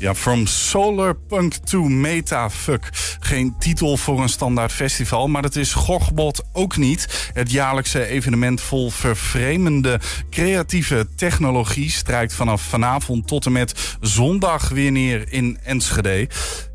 Ja, From Solar Punk to Metafuck. Geen titel voor een standaard festival, maar het is Gogbot ook niet. Het jaarlijkse evenement vol vervreemende creatieve technologie... strijkt vanaf vanavond tot en met zondag weer neer in Enschede.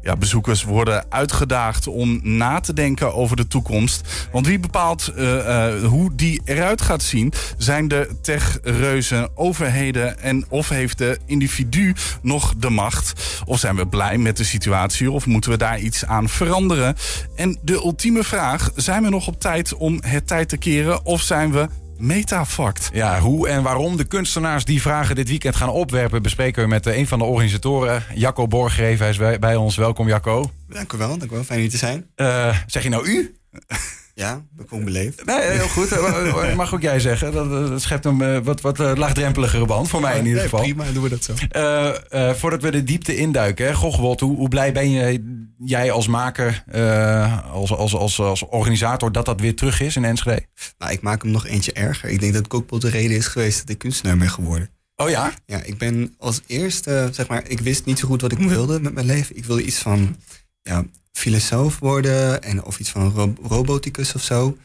Ja, bezoekers worden uitgedaagd om na te denken over de toekomst. Want wie bepaalt uh, uh, hoe die eruit gaat zien? Zijn de techreuzen, overheden en of heeft de individu nog de macht? Of zijn we blij met de situatie of moeten we daar iets aan veranderen? En de ultieme vraag, zijn we nog op tijd om het tijd te keren of zijn we metafact. Ja, hoe en waarom de kunstenaars die vragen dit weekend gaan opwerpen... bespreken we met een van de organisatoren, Jacco Borgreven. Hij is bij, ons. Welkom, Jacco. Dank u wel, dank u wel. Fijn hier te zijn. Uh, zeg je nou u? Ja, ben ik beleefd. Nee, heel goed. Mag ook jij zeggen. Dat, dat schept een wat, wat laagdrempeligere band. Voor mij in ieder geval. prima, doen we dat zo. Uh, uh, voordat we de diepte induiken. Hè. Gochwold, hoe, hoe blij ben je, jij als maker, uh, als, als, als, als organisator... dat dat weer terug is in Enschede? Nou, ik maak hem nog eentje erger. Ik denk dat Kokpot de reden is geweest dat ik kunstenaar ben geworden. Oh ja? Ja, ik ben als eerste, zeg maar... Ik wist niet zo goed wat ik wilde met mijn leven. Ik wilde iets van... Ja, filosoof worden en of iets van ro roboticus of zo.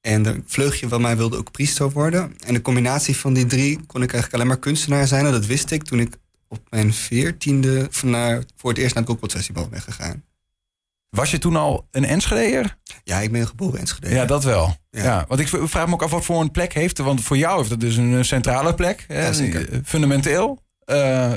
En de vleugje van mij wilde ook priester worden. En de combinatie van die drie kon ik eigenlijk alleen maar kunstenaar zijn. En dat wist ik toen ik op mijn veertiende naar, voor het eerst naar het Festival ben gegaan. Was je toen al een Enschedeer? Ja, ik ben geboren Enschede. Ja, dat wel. Ja. want ik vraag me ook af wat voor een plek heeft. Want voor jou heeft het dus een centrale plek. Ja, zeker. Fundamenteel. Uh,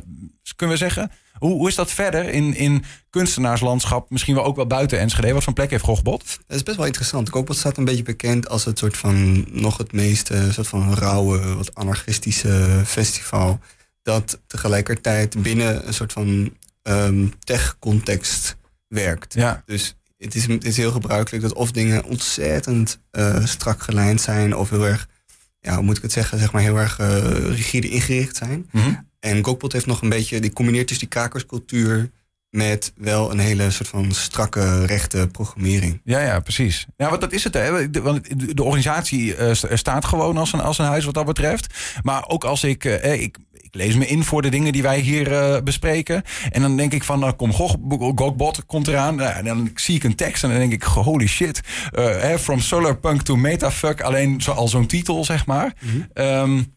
kunnen we zeggen. Hoe, hoe is dat verder in, in kunstenaarslandschap, misschien wel ook wel buiten Enschede? Wat voor plek heeft Gogbot? Dat is best wel interessant. Gogbot staat een beetje bekend als het soort van nog het meeste soort van rauwe, wat anarchistische festival. Dat tegelijkertijd binnen een soort van um, tech-context werkt. Ja. Dus het is, het is heel gebruikelijk dat of dingen ontzettend uh, strak gelijnd zijn of heel erg, ja, hoe moet ik het zeggen, zeg maar heel erg uh, rigide ingericht zijn. Mm -hmm. En Gokpot heeft nog een beetje, die combineert dus die krakerscultuur met wel een hele soort van strakke, rechte programmering. Ja, ja, precies. Ja, want dat is het. Hè. Want de organisatie uh, staat gewoon als een, als een huis wat dat betreft. Maar ook als ik, uh, ik, ik lees me in voor de dingen die wij hier uh, bespreken. En dan denk ik van, nou, kom, Gokbot komt eraan. Nou, en dan zie ik een tekst en dan denk ik, holy shit. From solar punk to metafuck. Alleen zo, al zo'n titel, zeg maar. Mm -hmm. um,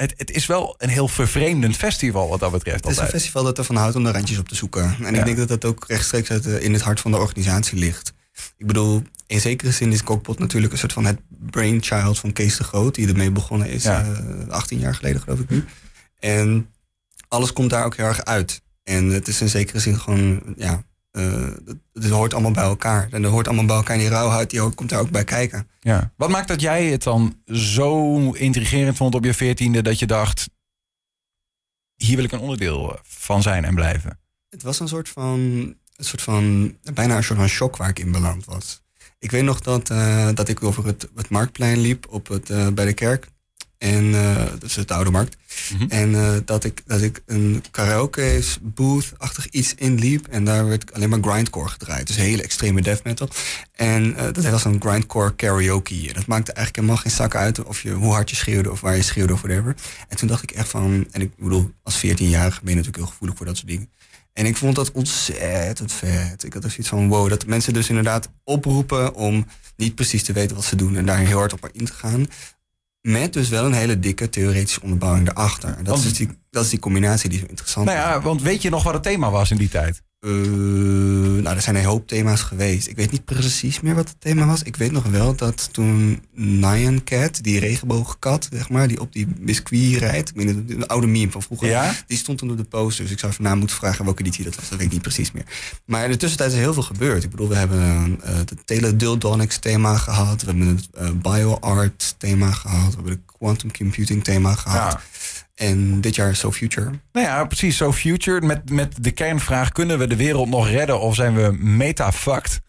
het, het, is wel een heel vervreemdend festival wat dat betreft. Het is een festival dat ervan houdt om de randjes op te zoeken. En Ja. ik denk dat dat ook rechtstreeks uit, de- in het hart van de organisatie ligt. Ik bedoel, in zekere zin is Kokpot natuurlijk een soort van het brainchild van Kees de Groot, die ermee begonnen is, Ja. eh, 18 jaar geleden geloof ik nu. En alles komt daar ook heel erg uit. En het is in zekere zin gewoon, ja, het, het hoort allemaal bij elkaar. En er hoort allemaal bij elkaar en die rauwheid, die komt daar ook bij kijken. Ja. Wat maakt dat jij het dan zo intrigerend vond op je veertiende dat je dacht, hier wil ik een onderdeel van zijn en blijven? Het was een soort van, een soort van bijna een soort van shock waar ik in beland was. Ik weet nog dat, eh, dat ik over het, het marktplein liep op het, eh, bij de kerk. En eh, dat is de Oude Markt. Mhm. En eh, dat, ik, dat ik een karaoke booth-achtig iets inliep. En daar werd alleen maar grindcore gedraaid. Dus hele extreme death metal. En eh, dat was een grindcore karaoke. En dat maakte eigenlijk helemaal geen zak uit of je, hoe hard je schreeuwde of waar je schreeuwde of whatever. En toen dacht ik echt van, en ik bedoel, als 14-jarige ben je natuurlijk heel gevoelig voor dat soort dingen. En ik vond dat ontzettend vet. Ik had er zoiets van, wow, dat mensen dus inderdaad oproepen om niet precies te weten wat ze doen en daar heel hard op in te gaan. Met dus wel een hele dikke theoretische onderbouwing erachter. En dat, Want- is, dus die, dat is die combinatie die zo interessant Nou is. ja, want weet je nog wat het thema was in die tijd? Eh, nou, er zijn een hoop thema's geweest. Ik weet niet precies meer wat het thema was. Ik weet nog wel dat toen Nyan Cat, die regenboogkat, zeg maar, die op die biscuit rijdt, ik meen, een oude meme van vroeger, Ja? die stond toen op de poster. Dus ik zou van moeten vragen welke editie dat was. Dat weet ik niet precies meer. Maar in de tussentijd is er heel veel gebeurd. Ik bedoel, we hebben eh, het Teledildonics thema gehad. We hebben het eh, BioArt thema gehad. We hebben het Quantum Computing thema gehad. Ja. En dit jaar is So Future. Nou ja, precies. So future. Met, met de kernvraag: kunnen we de wereld nog redden of zijn we meta-fucked?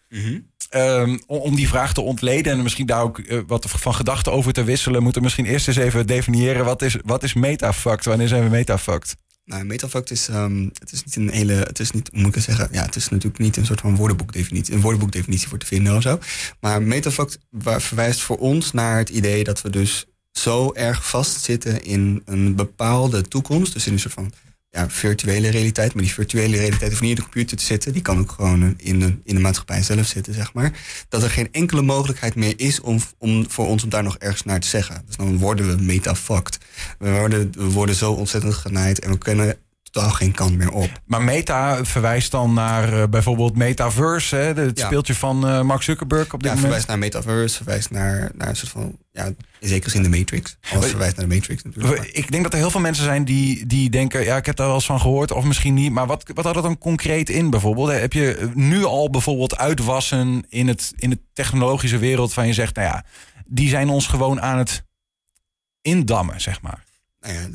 Ehm, om, om die vraag te ontleden en misschien daar ook eh, wat van gedachten over te wisselen, moeten we misschien eerst eens even definiëren wat is, wat is meta-fucked? Wanneer zijn we meta-fucked? Nou, metafact is, ehm, het is niet een hele, het is niet, moet ik het zeggen? Ja, het is natuurlijk niet een soort van woordenboekdefinitie, een woordenboekdefinitie voor te vinden of zo. Maar metafact verwijst voor ons naar het idee dat we dus zo erg vastzitten in een bepaalde toekomst, dus in een soort van ja, virtuele realiteit. Maar die virtuele realiteit hoeft niet in de computer te zitten. Die kan ook gewoon in de, in de maatschappij zelf zitten, zeg maar. Dat er geen enkele mogelijkheid meer is om, om voor ons om daar nog ergens naar te zeggen. Dus dan worden we metafucked. We worden, we worden zo ontzettend genaaid en we kunnen totaal geen kant meer op. Maar meta verwijst dan naar uh, bijvoorbeeld Metaverse, hè, het ja. speeltje van uh, Mark Zuckerberg op dit ja, moment. verwijst naar Metaverse, verwijst naar, naar een soort van, ja, in zekere zin de Matrix. Alles verwijst naar de Matrix natuurlijk. Ik denk dat er heel veel mensen zijn die, die denken, ja, ik heb daar wel eens van gehoord, of misschien niet. Maar wat, wat houdt dat dan concreet in bijvoorbeeld? Heb je nu al bijvoorbeeld uitwassen in het, in de technologische wereld van je zegt, nou ja, die zijn ons gewoon aan het indammen, zeg maar. Nou ja,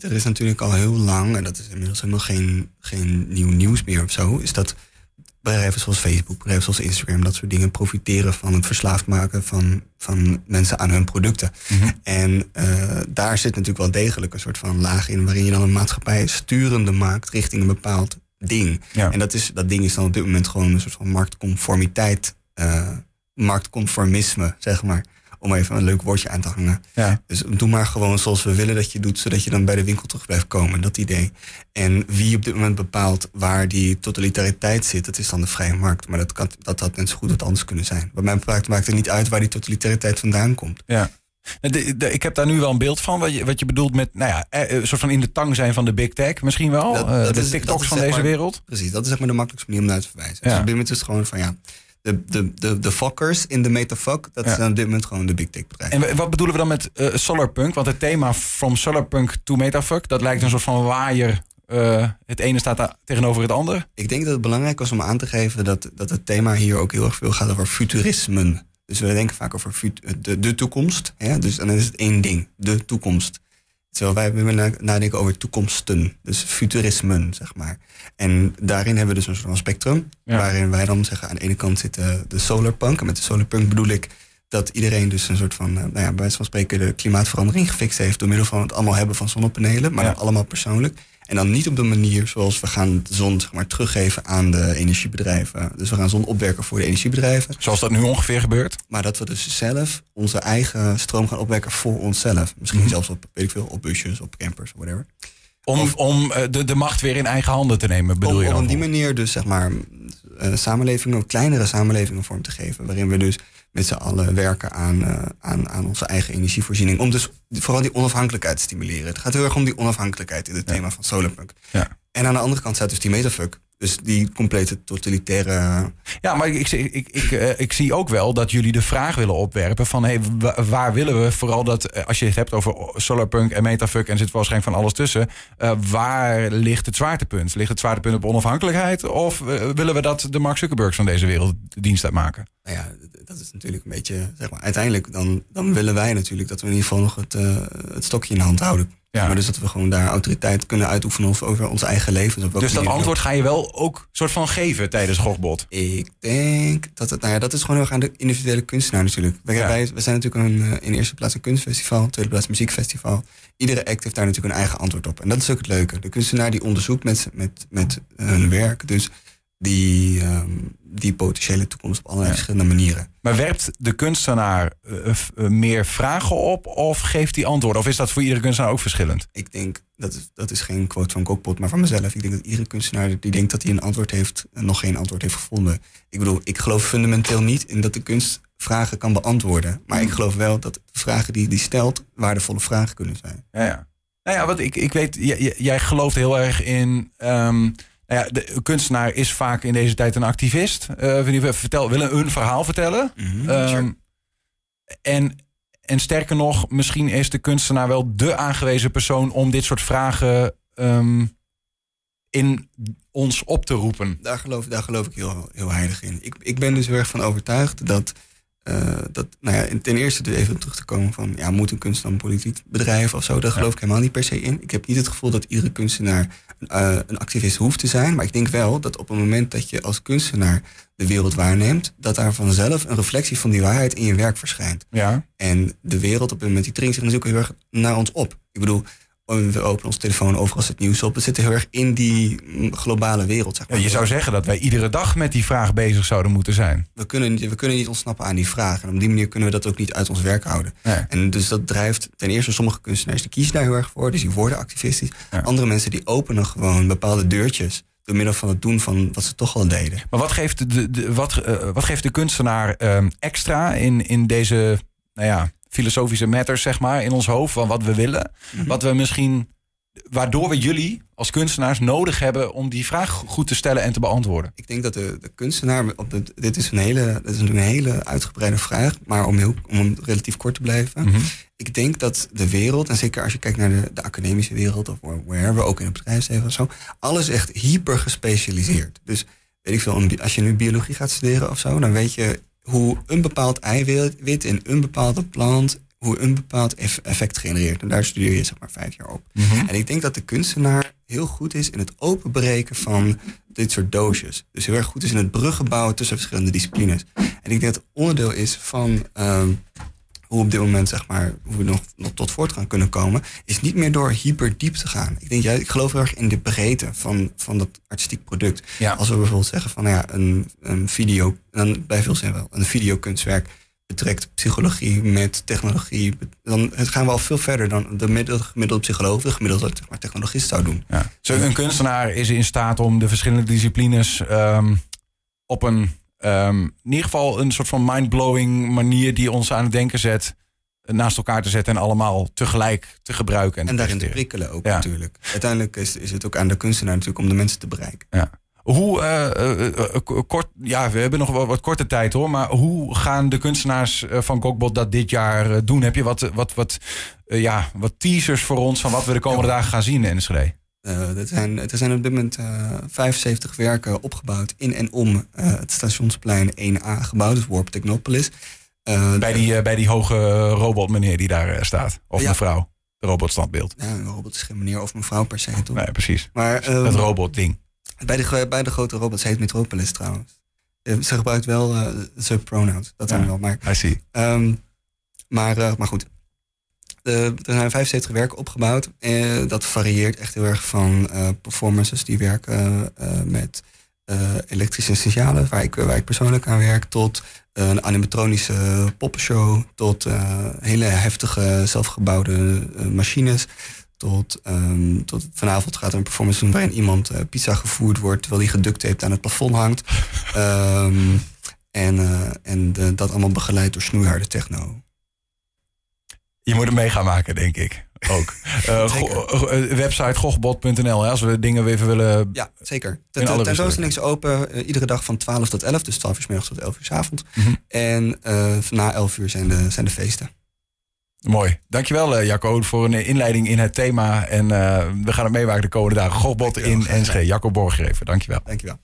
er is natuurlijk al heel lang, en dat is inmiddels helemaal geen, geen nieuw nieuws meer of zo, is dat bedrijven zoals Facebook, bedrijven zoals Instagram, dat soort dingen profiteren van het verslaafd maken van, van mensen aan hun producten. Mm -hmm. En uh, daar zit natuurlijk wel degelijk een soort van laag in waarin je dan een maatschappij sturende maakt richting een bepaald ding. Ja. En dat, is, dat ding is dan op dit moment gewoon een soort van marktconformiteit, uh, marktconformisme, zeg maar om even een leuk woordje aan te hangen. Ja. Dus doe maar gewoon zoals we willen dat je doet, zodat je dan bij de winkel terug blijft komen. Dat idee. En wie op dit moment bepaalt waar die totalitariteit zit, dat is dan de vrije markt. Maar dat, kan, dat had net zo goed wat anders kunnen zijn. Bij mij maakt, maakt het niet uit waar die totalitariteit vandaan komt. Ja. De, de, ik heb daar nu wel een beeld van, wat je, wat je bedoelt met, nou ja, een soort van in de tang zijn van de big tech misschien wel. Dat, dat de is, TikToks van deze maar, wereld. Precies, dat is zeg maar de makkelijkste manier om naar te verwijzen. Ja. Dus op dit moment is het gewoon van ja, de, de, de, de fuckers in de metafuck, dat ja. zijn op dit moment gewoon de big tech bedrijven. En wat bedoelen we dan met uh, solarpunk? Want het thema from solarpunk to metafuck, dat lijkt een soort van waaier. Uh, het ene staat daar tegenover het andere. Ik denk dat het belangrijk was om aan te geven dat, dat het thema hier ook heel erg veel gaat over futurisme. Dus we denken vaak over de, de toekomst. Ja? Dus dan is het één ding, de toekomst. Terwijl wij willen nadenken over toekomsten, dus futurismen, zeg maar. En daarin hebben we dus een soort van spectrum, ja. waarin wij dan zeggen, aan de ene kant zit de, de solarpunk. En met de solarpunk bedoel ik dat iedereen dus een soort van, nou ja, bij wijze van spreken, de klimaatverandering gefixt heeft door middel van het allemaal hebben van zonnepanelen, maar ja. allemaal persoonlijk. En dan niet op de manier zoals we gaan de zon zeg maar, teruggeven aan de energiebedrijven. Dus we gaan zon opwekken voor de energiebedrijven. Zoals dat nu ongeveer gebeurt? Maar dat we dus zelf onze eigen stroom gaan opwekken voor onszelf. Misschien mm -hmm. zelfs op, weet ik veel, op busjes, op campers, whatever. Om, of, om de, de macht weer in eigen handen te nemen, bedoel om, je? Om op die manier dus zeg maar uh, samenlevingen, kleinere samenlevingen vorm te geven. Waarin we dus met z'n allen werken aan, uh, aan, aan onze eigen energievoorziening. Om dus vooral die onafhankelijkheid te stimuleren. Het gaat heel erg om die onafhankelijkheid in het ja. thema van Solarpunk. Ja. En aan de andere kant staat dus die metafuck. Dus die complete totalitaire. Ja, maar ik, ik, ik, ik, uh, ik zie ook wel dat jullie de vraag willen opwerpen: van hey, waar willen we vooral dat, als je het hebt over Solarpunk en Metafuck en zit waarschijnlijk van alles tussen, uh, waar ligt het zwaartepunt? Ligt het zwaartepunt op onafhankelijkheid? Of uh, willen we dat de Mark Zuckerbergs van deze wereld dienst uitmaken? Nou ja, dat is natuurlijk een beetje, zeg maar, uiteindelijk dan, dan willen wij natuurlijk dat we in ieder geval nog het, het stokje in de hand houden. Ja. Maar dus dat we gewoon daar autoriteit kunnen uitoefenen over ons eigen leven. Dus dat antwoord ga je wel ook soort van geven tijdens Gogbot? Ik denk dat het, nou ja, dat is gewoon heel erg aan de individuele kunstenaar natuurlijk. Wij, ja. wij, wij zijn natuurlijk een, in eerste plaats een kunstfestival, tweede plaats muziekfestival. Iedere act heeft daar natuurlijk een eigen antwoord op. En dat is ook het leuke. De kunstenaar die onderzoekt met, met, met hun werk. Dus die, um, die potentiële toekomst op allerlei ja. verschillende manieren. Maar werpt de kunstenaar uh, uh, meer vragen op of geeft hij antwoorden? Of is dat voor iedere kunstenaar ook verschillend? Ik denk, dat is, dat is geen quote van Kokpot, maar van mezelf. Ik denk dat iedere kunstenaar die denkt dat hij een antwoord heeft, nog geen antwoord heeft gevonden. Ik bedoel, ik geloof fundamenteel niet in dat de kunst vragen kan beantwoorden. Maar ik geloof wel dat de vragen die hij stelt, waardevolle vragen kunnen zijn. Ja, ja. Nou ja, wat ik, ik weet, jij, jij gelooft heel erg in... Um, nou ja, de kunstenaar is vaak in deze tijd een activist. Uh, vertel, willen een verhaal vertellen. Mhm, Mm -hmm, um, sure. en, en sterker nog, misschien is de kunstenaar wel de aangewezen persoon om dit soort vragen um, in ons op te roepen. Daar geloof, daar geloof ik heel, heel heilig in. Ik, ik ben dus heel erg van overtuigd dat. Uh, dat, nou ja, ten eerste even terug te komen van, ja, moet een kunstenaar een politiek bedrijf of zo? Daar geloof ja. ik helemaal niet per se in. Ik heb niet het gevoel dat iedere kunstenaar uh, een activist hoeft te zijn. Maar ik denk wel dat op het moment dat je als kunstenaar de wereld waarneemt, dat daar vanzelf een reflectie van die waarheid in je werk verschijnt. Ja. En de wereld op het moment die dringt zich natuurlijk heel erg naar ons op. Ik bedoel, we openen onze telefoon, overal zit nieuws op. We zitten heel erg in die mm, globale wereld. Zeg maar. Ja, je zou zeggen dat wij iedere dag met die vraag bezig zouden moeten zijn. we, kunnen, niet- we kunnen niet ontsnappen aan die vraag. En op die manier kunnen we dat ook niet uit ons werk houden. Nee. En dus dat drijft ten eerste sommige kunstenaars die kiezen daar heel erg voor. Dus die worden activistisch. Ja. Andere mensen die openen gewoon bepaalde deurtjes. Door middel van het doen van wat ze toch al deden. Maar wat geeft de, de, wat, eh, wat geeft de kunstenaar ehm, extra in, in deze nou ja, filosofische matters, zeg maar, in ons hoofd van wat we willen? Wat we misschien, waardoor we jullie als kunstenaars nodig hebben om die vraag goed te stellen en te beantwoorden. Ik denk dat de, de kunstenaar, op de, dit is een hele, dit is een hele uitgebreide vraag, maar om, heel, om relatief kort te blijven. Mhm. Ik denk dat de wereld, en zeker als je kijkt naar de, de academische wereld of wherever, ook in het bedrijfsleven of zo, alles echt hyper gespecialiseerd. Dus weet ik veel, als je nu biologie gaat studeren of zo, dan weet je hoe een bepaald eiwit in een bepaalde plant, hoe een bepaald eff- effect genereert. En daar studeer je zeg maar vijf jaar op. En ik denk dat de kunstenaar heel goed is in het openbreken van dit soort doosjes. Dus heel erg goed is in het bruggen bouwen tussen verschillende disciplines. En ik denk dat het onderdeel is van ehm, hoe op dit moment, zeg maar, hoe we nog, nog tot voortgang kunnen komen, is niet meer door hyper diep te gaan. Ik denk juist, ik geloof heel erg in de breedte van, van dat artistiek product. Ja. Als we bijvoorbeeld zeggen van nou ja, een, een video, dan bij veel zijn wel, een videokunstwerk betrekt psychologie met technologie, dan gaan we al veel verder dan de gemiddelde, gemiddelde psycholoog, de gemiddelde zeg maar, technologist zou doen. Ja. Zo, een kunstenaar is in staat om de verschillende disciplines ehm, op een, ehm, in ieder geval een soort van mindblowing manier die ons aan het denken zet, naast elkaar te zetten en allemaal tegelijk te gebruiken. En, En te daarin te prikkelen ook Ja. natuurlijk. Uiteindelijk is, is het ook aan de kunstenaar natuurlijk om de mensen te bereiken. Ja. Hoe, eh, eh, eh, kort, ja, we hebben nog wel wat korte tijd hoor, maar hoe gaan de kunstenaars van Kokbot dat dit jaar doen? Heb je wat, wat, wat, ja, wat teasers voor ons van wat we de komende dagen gaan zien in Enschede? Eh, er, zijn, er zijn op dit moment eh 75 werken opgebouwd in en om eh, het stationsplein 1A gebouwd, dus Warp Technopolis. Eh, Bij die, eh, bij die hoge robot meneer die daar eh, staat. Of Ja. mevrouw. De robotstandbeeld. Ja, een robot is geen meneer of mevrouw per se, toch? Nee, precies. Maar eh, Het robotding. bij, de, bij de grote robots heet Metropolis trouwens. Eh, ze gebruikt wel eh ze pronouns, dat zijn Ja. wel. Maar I see. Ehm, maar, eh, maar goed. Eh, er zijn 75 werken opgebouwd. Eh, dat varieert echt heel erg van eh, performances die werken met elektrische signalen, waar ik, waar ik persoonlijk aan werk, tot een animatronische poppenshow, tot hele heftige zelfgebouwde machines. Tot, ehm, tot vanavond gaat er een performance doen waarin iemand pizza gevoerd wordt terwijl die geductaped aan het plafond hangt. Ehm, en en de- dat allemaal begeleid door snoeiharde techno. Je moet hem mee gaan maken, denk ik. Ook. Eh, go- eh, website gochbot.nl. Als we dingen weer even willen. Ja, zeker. De, tentoonstelling is open eh, iedere dag van 12 tot 11. Dus 12 uur 's middags tot 11 uur 's avond. Mhm. En eh, na 11 uur zijn de, zijn de feesten. Mooi. Dankjewel, eh, Jacco, voor een inleiding in het thema. En eh, we gaan het meemaken de komende dagen. Gochbot in. Enschede. Jacco Borgreven, dankjewel. Dankjewel.